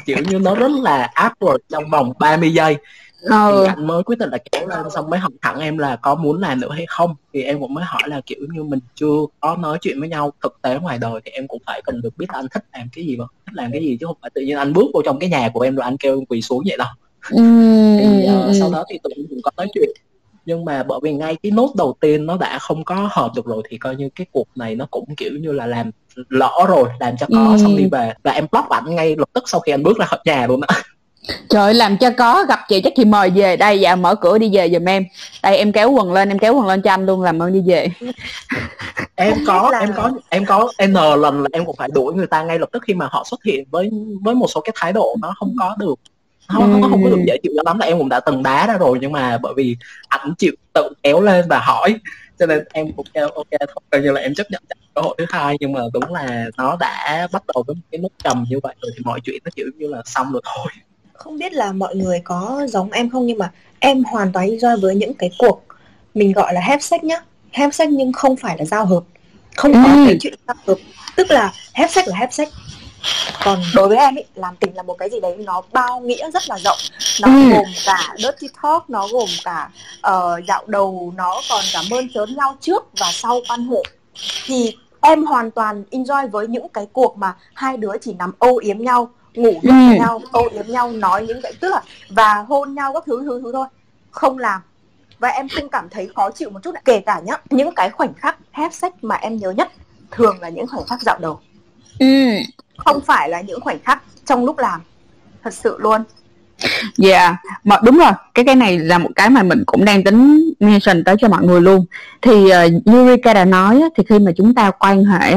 kiểu như nó rất là awkward trong vòng 30 giây ừ. thì anh mới quyết định là kéo lên xong mới hỏi thẳng em là có muốn làm nữa hay không. Thì em cũng mới hỏi là kiểu như mình chưa có nói chuyện với nhau thực tế ngoài đời thì em cũng phải cần được biết là anh thích làm cái gì và thích làm cái gì chứ không phải tự nhiên anh bước vào trong cái nhà của em rồi anh kêu quỳ xuống vậy đâu. Ừ, thì uh, sau đó thì tụi em cũng có nói chuyện. Nhưng mà bởi vì ngay cái nốt đầu tiên nó đã không có hợp được rồi thì coi như cái cuộc này nó cũng kiểu như là làm lỡ rồi làm cho có ừ. xong đi về. Và em block ảnh ngay lập tức sau khi anh bước ra khỏi nhà luôn á Trời làm cho có gặp chị chắc chị mời về. Đây dạ mở cửa đi về giùm em. Đây em kéo quần lên em kéo quần lên cho anh luôn làm ơn đi về. [laughs] Em có em có em có n lần là em cũng phải đuổi người ta ngay lập tức khi mà họ xuất hiện với với một số cái thái độ nó không có được không, ừ. không có được dễ chịu lắm. Là em cũng đã từng đá ra rồi nhưng mà bởi vì ảnh chịu tự kéo lên và hỏi. Cho nên em cũng kêu ok thôi coi như là em chấp nhận cơ hội thứ hai. Nhưng mà đúng là nó đã bắt đầu với một cái nút trầm như vậy rồi thì mọi chuyện nó kiểu như là xong rồi. thôi không biết là mọi người có giống em không nhưng mà em hoàn toàn enjoy với những cái cuộc mình gọi là have sex nhá. Have sex nhưng không phải là giao hợp. Không có ừ. cái chuyện giao hợp. Tức là have sex là have sex. Còn đối với em ấy làm tình là một cái gì đấy nó bao nghĩa rất là rộng. Nó ừ. gồm cả dirty talk nó gồm cả uh, dạo đầu nó còn cả mơn trớn nhau trước và sau quan hệ. Thì em hoàn toàn enjoy với những cái cuộc mà hai đứa chỉ nằm âu yếm nhau ngủ với ừ. nhau âu yếm nhau nói những cái tức là và hôn nhau các thứ thứ thứ thôi không làm và em không cảm thấy khó chịu một chút nào. kể cả nhá những cái khoảnh khắc have sex mà em nhớ nhất thường là những khoảnh khắc dạo đầu ừ. không phải là những khoảnh khắc trong lúc làm thật sự luôn Dạ, yeah. mà đúng rồi, cái cái này là một cái mà mình cũng đang tính mention tới cho mọi người luôn. Thì uh, Yurika đã nói thì khi mà chúng ta quan hệ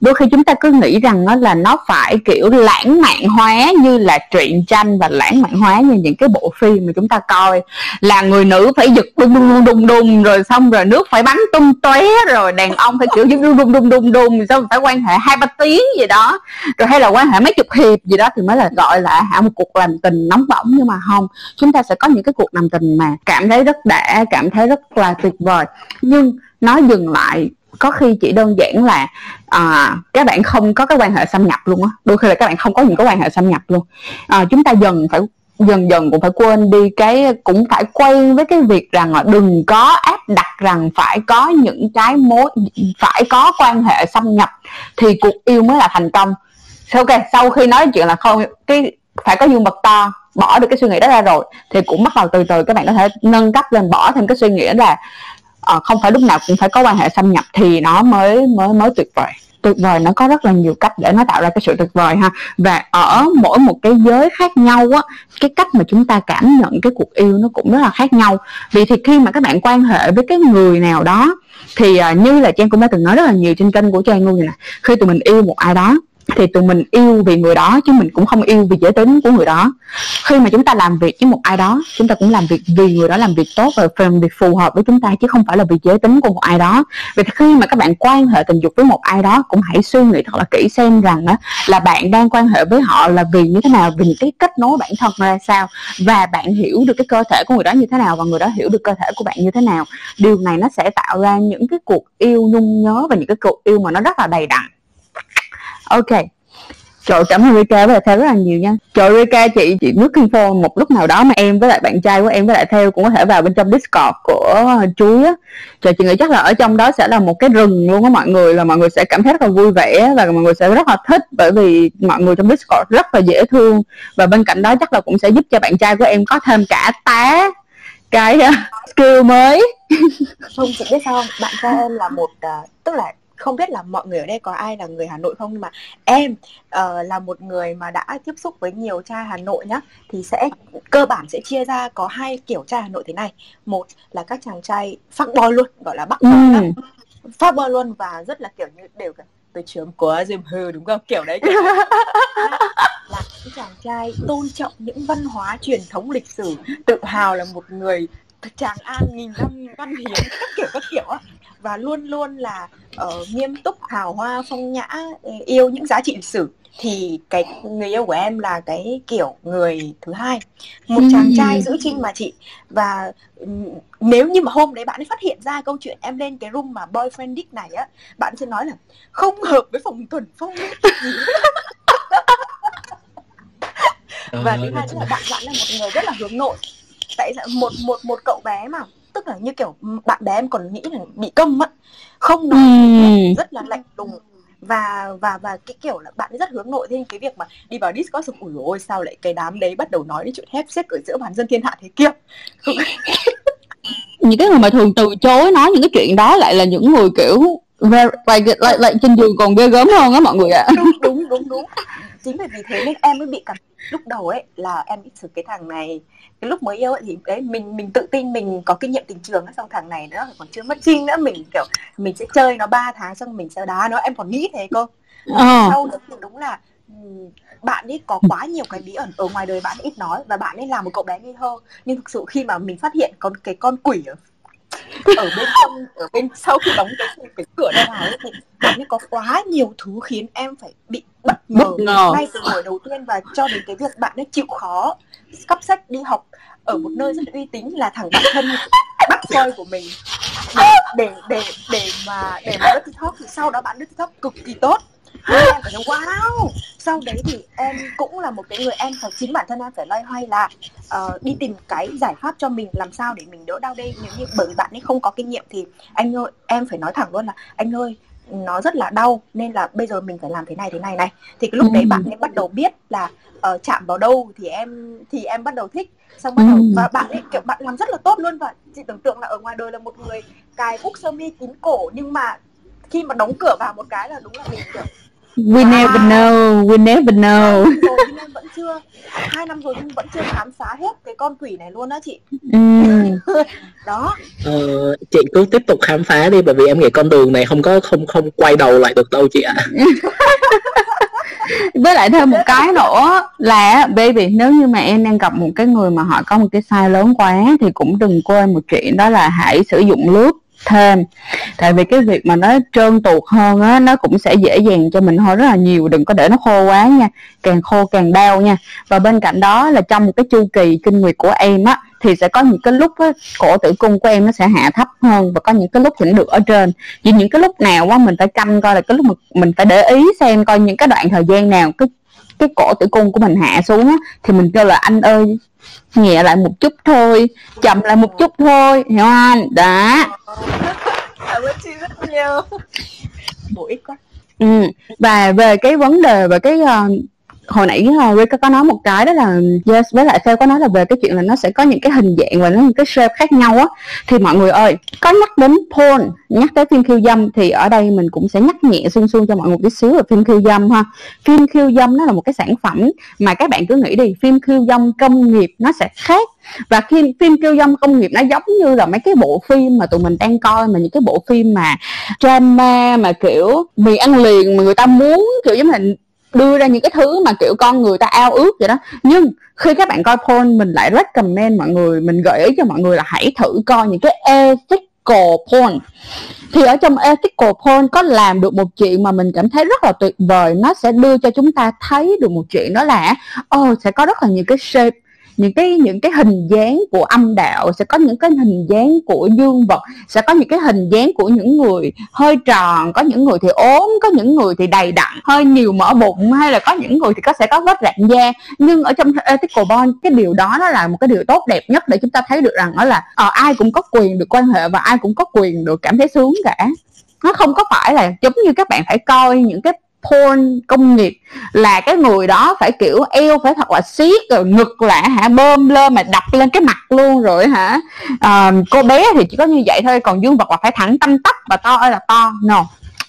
đôi khi chúng ta cứ nghĩ rằng nó là nó phải, kiểu, lãng mạn hóa như là truyện tranh và lãng mạn hóa như những cái bộ phim mà chúng ta coi. Là người nữ phải giật đung đung đung đung đung, rồi xong rồi nước phải bắn tung tóe, rồi đàn ông phải, kiểu, giật đung đung đung đung đung xong phải quan hệ hai, ba tiếng gì đó. Rồi hay là quan hệ mấy chục hiệp gì đó thì mới là gọi là hả một cuộc làm tình nóng bỏng, nhưng mà không. Chúng ta sẽ có những cái cuộc làm tình mà cảm thấy rất đã, cảm thấy rất là tuyệt vời. Nhưng nó dừng lại có khi chỉ đơn giản là à, các bạn không có cái quan hệ xâm nhập luôn á. Đôi khi là các bạn không có những cái quan hệ xâm nhập luôn. À, chúng ta dần phải dần dần cũng phải quên đi cái cũng phải quay với cái việc rằng là đừng có áp đặt rằng phải có những cái mối phải có quan hệ xâm nhập thì cuộc yêu mới là thành công. Ok sau khi nói chuyện là không cái phải có dương vật to bỏ được cái suy nghĩ đó ra rồi thì cũng bắt đầu từ từ các bạn có thể nâng cấp lên bỏ thêm cái suy nghĩ là uh, không phải lúc nào cũng phải có quan hệ xâm nhập thì nó mới mới mới tuyệt vời. Tuyệt vời nó có rất là nhiều cách để nó tạo ra cái sự tuyệt vời ha. Và ở mỗi một cái giới khác nhau á cái cách mà chúng ta cảm nhận cái cuộc yêu nó cũng rất là khác nhau. Vì thì khi mà các bạn quan hệ với cái người nào đó thì uh, như là trang cũng đã từng nói rất là nhiều trên kênh của trang luôn nè khi tụi mình yêu một ai đó thì tụi mình yêu vì người đó chứ mình cũng không yêu vì giới tính của người đó. Khi mà chúng ta làm việc với một ai đó, chúng ta cũng làm việc vì người đó làm việc tốt và làm việc phù hợp với chúng ta chứ không phải là vì giới tính của một ai đó. Vì khi mà các bạn quan hệ tình dục với một ai đó, cũng hãy suy nghĩ thật là kỹ xem rằng là bạn đang quan hệ với họ là vì như thế nào, vì những cái kết nối bản thân ra sao, và bạn hiểu được cái cơ thể của người đó như thế nào và người đó hiểu được cơ thể của bạn như thế nào. Điều này nó sẽ tạo ra những cái cuộc yêu nhung nhớ và những cái cuộc yêu mà nó rất là đầy đặn ok. Trời cảm ơn Rika với lại theo rất là nhiều nha. Trời Rika chị chị nước phô một lúc nào đó mà em với lại bạn trai của em với lại theo cũng có thể vào bên trong Discord của chuối á. Trời chị nghĩ chắc là ở trong đó sẽ là một cái rừng luôn á mọi người Và mọi người sẽ cảm thấy rất là vui vẻ và mọi người sẽ rất là thích Bởi vì mọi người trong Discord rất là dễ thương. Và bên cạnh đó chắc là cũng sẽ giúp cho bạn trai của em có thêm cả tá cái ờ, skill mới. Không chị biết sao không? Bạn trai em là một uh, tức là không biết là mọi người ở đây có ai là người Hà Nội không nhưng mà em uh, là một người mà đã tiếp xúc với nhiều trai Hà Nội nhá thì sẽ cơ bản sẽ chia ra có hai kiểu trai Hà Nội thế này. Một là các chàng trai fuck boy luôn gọi là bắc ừ. fuck boy luôn và rất là kiểu như đều tôi chớm quá dìm hư đúng không? Kiểu đấy kiểu [laughs] là những chàng trai tôn trọng những văn hóa truyền thống lịch sử tự hào là một người tràng an nghìn năm văn hiến các kiểu các kiểu và luôn luôn là uh, nghiêm túc hào hoa phong nhã yêu những giá trị lịch sử. Thì cái người yêu của em là cái kiểu người thứ hai. Một chàng trai giữ trinh mà chị. Và nếu như mà hôm đấy bạn ấy phát hiện ra câu chuyện em lên cái room mà boyfriend dick này á bạn sẽ nói là không hợp với phòng tuần phong. [laughs] Và thứ hai là bạn bạn là một người rất là hướng nội tại một một một cậu bé mà. Tức là như kiểu bạn bè em còn nghĩ là bị câm á. Không nói ừ. rất là lạnh lùng. Và và và cái kiểu là bạn ấy rất hướng nội. Thế cái việc mà đi vào Discord xong ủi ôi sao lại cái đám đấy bắt đầu nói đến chuyện hép xếp ở giữa bản dân thiên hạ thế kia? [laughs] Những cái người mà thường từ chối nói những cái chuyện đó lại là những người kiểu very, like, like, like trên giường còn ghê gớm hơn á mọi người ạ. À. đúng đúng đúng đúng chính vì thế nên em mới bị cảm lúc đầu ấy là em bị sự cái thằng này. Cái lúc mới yêu ấy thì đấy mình mình tự tin mình có kinh nghiệm tình trường xong thằng này nữa còn chưa mất trinh nữa mình kiểu mình sẽ chơi nó 3 tháng xong mình sẽ đá nó em còn nghĩ thế cơ. Ờ. sau đó thì đúng là bạn ấy có quá nhiều cái bí ẩn ở ngoài đời bạn ít nói và bạn ấy là một cậu bé ngây thơ. Nhưng thực sự khi mà mình phát hiện con cái con quỷ ở ở bên trong ở bên sau khi đóng cái cái cửa ra vào ấy thì ấy có quá nhiều thứ khiến em phải bị bất ngờ, ngay từ buổi đầu tiên và cho đến cái việc bạn ấy chịu khó cắp sách đi học ở một nơi rất uy tín là thằng bạn thân bắt phơi của mình. Để để để để mà để mà đứt tiktok thì sau đó bạn đứt tiktok cực kỳ tốt em phải nói wow. Sau đấy thì em cũng là một cái người em phải chính bản thân em phải loay hoay là uh, đi tìm cái giải pháp cho mình làm sao để mình đỡ đau đây nếu như bởi vì bạn ấy không có kinh nghiệm thì anh ơi em phải nói thẳng luôn là anh ơi nó rất là đau nên là bây giờ mình phải làm thế này thế này này. Thì cái lúc đấy bạn ấy bắt đầu biết là uh, chạm vào đâu thì em thì em bắt đầu thích. Xong bắt đầu và bạn ấy kiểu bạn làm rất là tốt luôn và chị tưởng tượng là ở ngoài đời là một người cài cúc sơ mi kín cổ nhưng mà khi mà đóng cửa vào một cái là đúng là mình kiểu We à, never know, we never know. [laughs] Rồi nhưng em vẫn chưa hai năm rồi nhưng vẫn chưa khám phá hết cái con quỷ này luôn đó chị. Ừ. [laughs] đó. Ờ, chị cứ tiếp tục khám phá đi bởi vì em nghĩ con đường này không có không không quay đầu lại được đâu chị ạ. À. [laughs] với lại thêm một cái nữa là baby nếu như mà em đang gặp một cái người mà họ có một cái sai lớn quá thì cũng đừng quên một chuyện đó là hãy sử dụng nước thêm. Tại vì cái việc mà nó trơn tuột hơn á nó cũng sẽ dễ dàng cho mình thôi rất là nhiều. Đừng có để nó khô quá nha càng khô càng đau nha. Và bên cạnh đó là trong một cái chu kỳ kinh nguyệt của em á thì sẽ có những cái lúc á, cổ tử cung của em nó sẽ hạ thấp hơn và có những cái lúc thì nó được ở trên. Chỉ những cái lúc nào á mình phải canh coi là cái lúc mà mình phải để ý xem coi những cái đoạn thời gian nào cái cái cổ tử cung của mình hạ xuống á, thì mình kêu là anh ơi nhẹ lại một chút thôi chậm lại một chút thôi hiểu không đó cảm ơn chị rất nhiều bổ ích quá ừ. và về cái vấn đề về cái uh, hồi nãy uh, có nói một cái đó là yes với lại Phil có nói là về cái chuyện là nó sẽ có những cái hình dạng và nó những cái shape khác nhau á. Thì mọi người ơi có nhắc đến porn nhắc tới phim khiêu dâm thì ở đây mình cũng sẽ nhắc nhẹ xuông xuông cho mọi người tí xíu về phim khiêu dâm ha. Phim khiêu dâm nó là một cái sản phẩm mà các bạn cứ nghĩ đi phim khiêu dâm công nghiệp nó sẽ khác. Và khi phim khiêu dâm công nghiệp nó giống như là mấy cái bộ phim mà tụi mình đang coi mà những cái bộ phim mà drama mà kiểu mì ăn liền mà người ta muốn kiểu giống là đưa ra những cái thứ mà kiểu con người ta ao ước vậy đó. Nhưng khi các bạn coi porn mình lại recommend mọi người mình gợi ý cho mọi người là hãy thử coi những cái ethical porn. Thì ở trong ethical porn có làm được một chuyện mà mình cảm thấy rất là tuyệt vời nó sẽ đưa cho chúng ta thấy được một chuyện đó là oh, sẽ có rất là nhiều cái shape những cái những cái hình dáng của âm đạo sẽ có những cái hình dáng của dương vật, sẽ có những cái hình dáng của những người hơi tròn, có những người thì ốm, có những người thì đầy đặn, hơi nhiều mỡ bụng, hay là có những người thì có sẽ có vết rạn da. Nhưng ở trong ethical bond cái điều đó nó là một cái điều tốt đẹp nhất để chúng ta thấy được rằng đó là ở ai cũng có quyền được quan hệ và ai cũng có quyền được cảm thấy sướng cả. Nó không có phải là giống như các bạn phải coi những cái porn công nghiệp là cái người đó phải kiểu eo phải thật là siết rồi ngực lạ hả bơm lên mà đập lên cái mặt luôn rồi hả. À, cô bé thì chỉ có như vậy thôi còn dương vật là phải thẳng tâm tắp và to ơi là to no.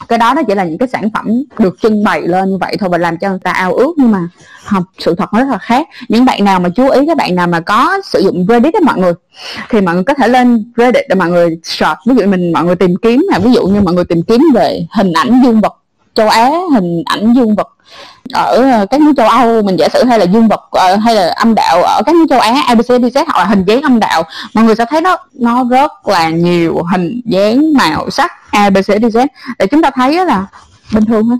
Cái đó nó chỉ là những cái sản phẩm được trưng bày lên như vậy thôi và làm cho người ta ao ước nhưng mà không sự thật nó rất là khác. Những bạn nào mà chú ý các bạn nào mà có sử dụng Reddit đó mọi người thì mọi người có thể lên Reddit để mọi người search. Ví dụ mình mọi người tìm kiếm là ví dụ như mọi người tìm kiếm về hình ảnh dương vật châu Á hình ảnh dương vật ở ờ, các nước châu Âu, mình giả sử hay là dương vật ờ, hay là âm đạo ở các nước châu Á ABC ABCDZ hoặc là hình dáng âm đạo, mọi người sẽ thấy nó nó rất là nhiều hình dáng màu sắc ABC ABCDZ để chúng ta thấy là bình thường thôi,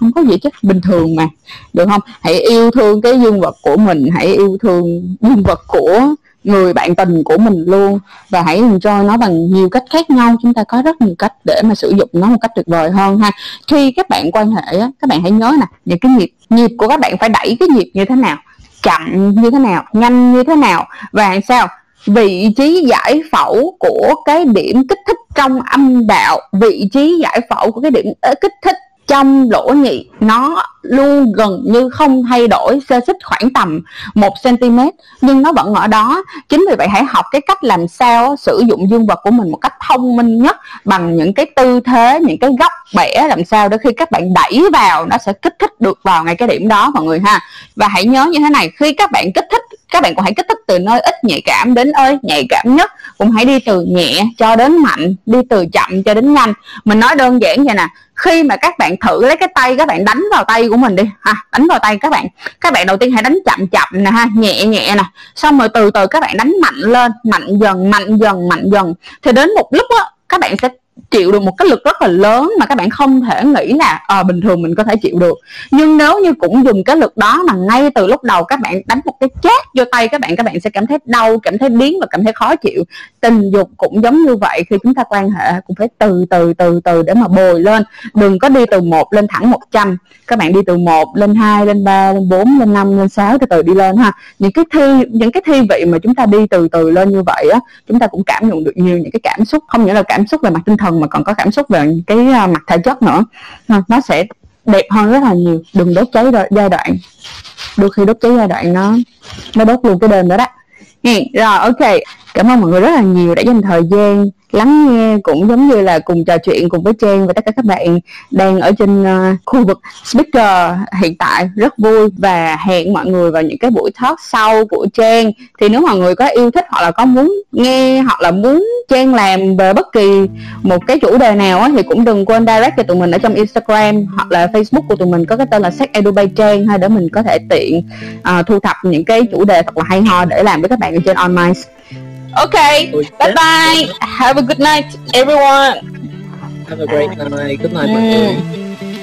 không có gì chứ, bình thường mà, được không? Hãy yêu thương cái dương vật của mình, hãy yêu thương dương vật của người bạn tình của mình luôn. Và hãy enjoy nó bằng nhiều cách khác nhau. Chúng ta có rất nhiều cách để mà sử dụng nó một cách tuyệt vời hơn ha. Khi các bạn quan hệ á, các bạn hãy nhớ nè những cái nhịp nhịp của các bạn phải đẩy cái nhịp như thế nào chậm như thế nào nhanh như thế nào. Và sao? Vị trí giải phẫu của cái điểm kích thích trong âm đạo vị trí giải phẫu của cái điểm ờ, kích thích trong lỗ nhị, nó luôn gần như không thay đổi, xê xích khoảng tầm 1 cm nhưng nó vẫn ở đó. Chính vì vậy hãy học cái cách làm sao sử dụng dương vật của mình một cách thông minh nhất, bằng những cái tư thế, những cái góc bẻ làm sao để khi các bạn đẩy vào, nó sẽ kích thích được vào ngay cái điểm đó, mọi người ha. Và hãy nhớ như thế này, khi các bạn kích thích các bạn cũng hãy kích thích từ nơi ít nhạy cảm đến ơi nhạy cảm nhất. Cũng hãy đi từ nhẹ cho đến mạnh, đi từ chậm cho đến nhanh. Mình nói đơn giản vậy nè, khi mà các bạn thử lấy cái tay, các bạn đánh vào tay của mình đi. Ha, đánh vào tay các bạn. Các bạn đầu tiên hãy đánh chậm chậm nè ha, nhẹ nhẹ nè. Xong rồi từ từ các bạn đánh mạnh lên, mạnh dần mạnh dần mạnh dần. Thì đến một lúc á, các bạn sẽ chịu được một cái lực rất là lớn mà các bạn không thể nghĩ là à, bình thường mình có thể chịu được. Nhưng nếu như cũng dùng cái lực đó mà ngay từ lúc đầu các bạn đánh một cái chát vô tay các bạn các bạn sẽ cảm thấy đau cảm thấy biến và cảm thấy khó chịu. Tình dục cũng giống như vậy khi chúng ta quan hệ cũng phải từ từ từ từ để mà bồi lên. Đừng có đi từ một lên thẳng 100 các bạn đi từ một lên hai lên ba lên bốn lên năm lên sáu từ từ đi lên ha. Những cái thi những cái thi vị mà chúng ta đi từ từ lên như vậy á chúng ta cũng cảm nhận được nhiều những cái cảm xúc. Không những là cảm xúc về mặt tinh thần thần mà còn có cảm xúc về cái à, mặt thể chất nữa. Ờ, nó sẽ đẹp hơn rất là nhiều. Đừng đốt cháy giai đoạn. Đôi khi đốt cháy giai đoạn nó nó đốt luôn cái đêm đó đó. Ừ, rồi, ok. Cảm ơn mọi người rất là nhiều đã dành thời gian lắng nghe cũng giống như là cùng trò chuyện cùng với Trang và tất cả các bạn đang ở trên uh, khu vực speaker hiện tại. Rất vui và hẹn mọi người vào những cái buổi talk sau của Trang. Thì nếu mọi người có yêu thích hoặc là có muốn nghe hoặc là muốn Trang làm về bất kỳ một cái chủ đề nào á, thì cũng đừng quên direct cho tụi mình ở trong Instagram hoặc là Facebook của tụi mình có cái tên là sách Edu Trang hay để mình có thể tiện uh, thu thập những cái chủ đề thật là hay ho để làm với các bạn ở trên online. Okay. Bye bye. Have a good night, everyone. Have a great night. Good night, mm.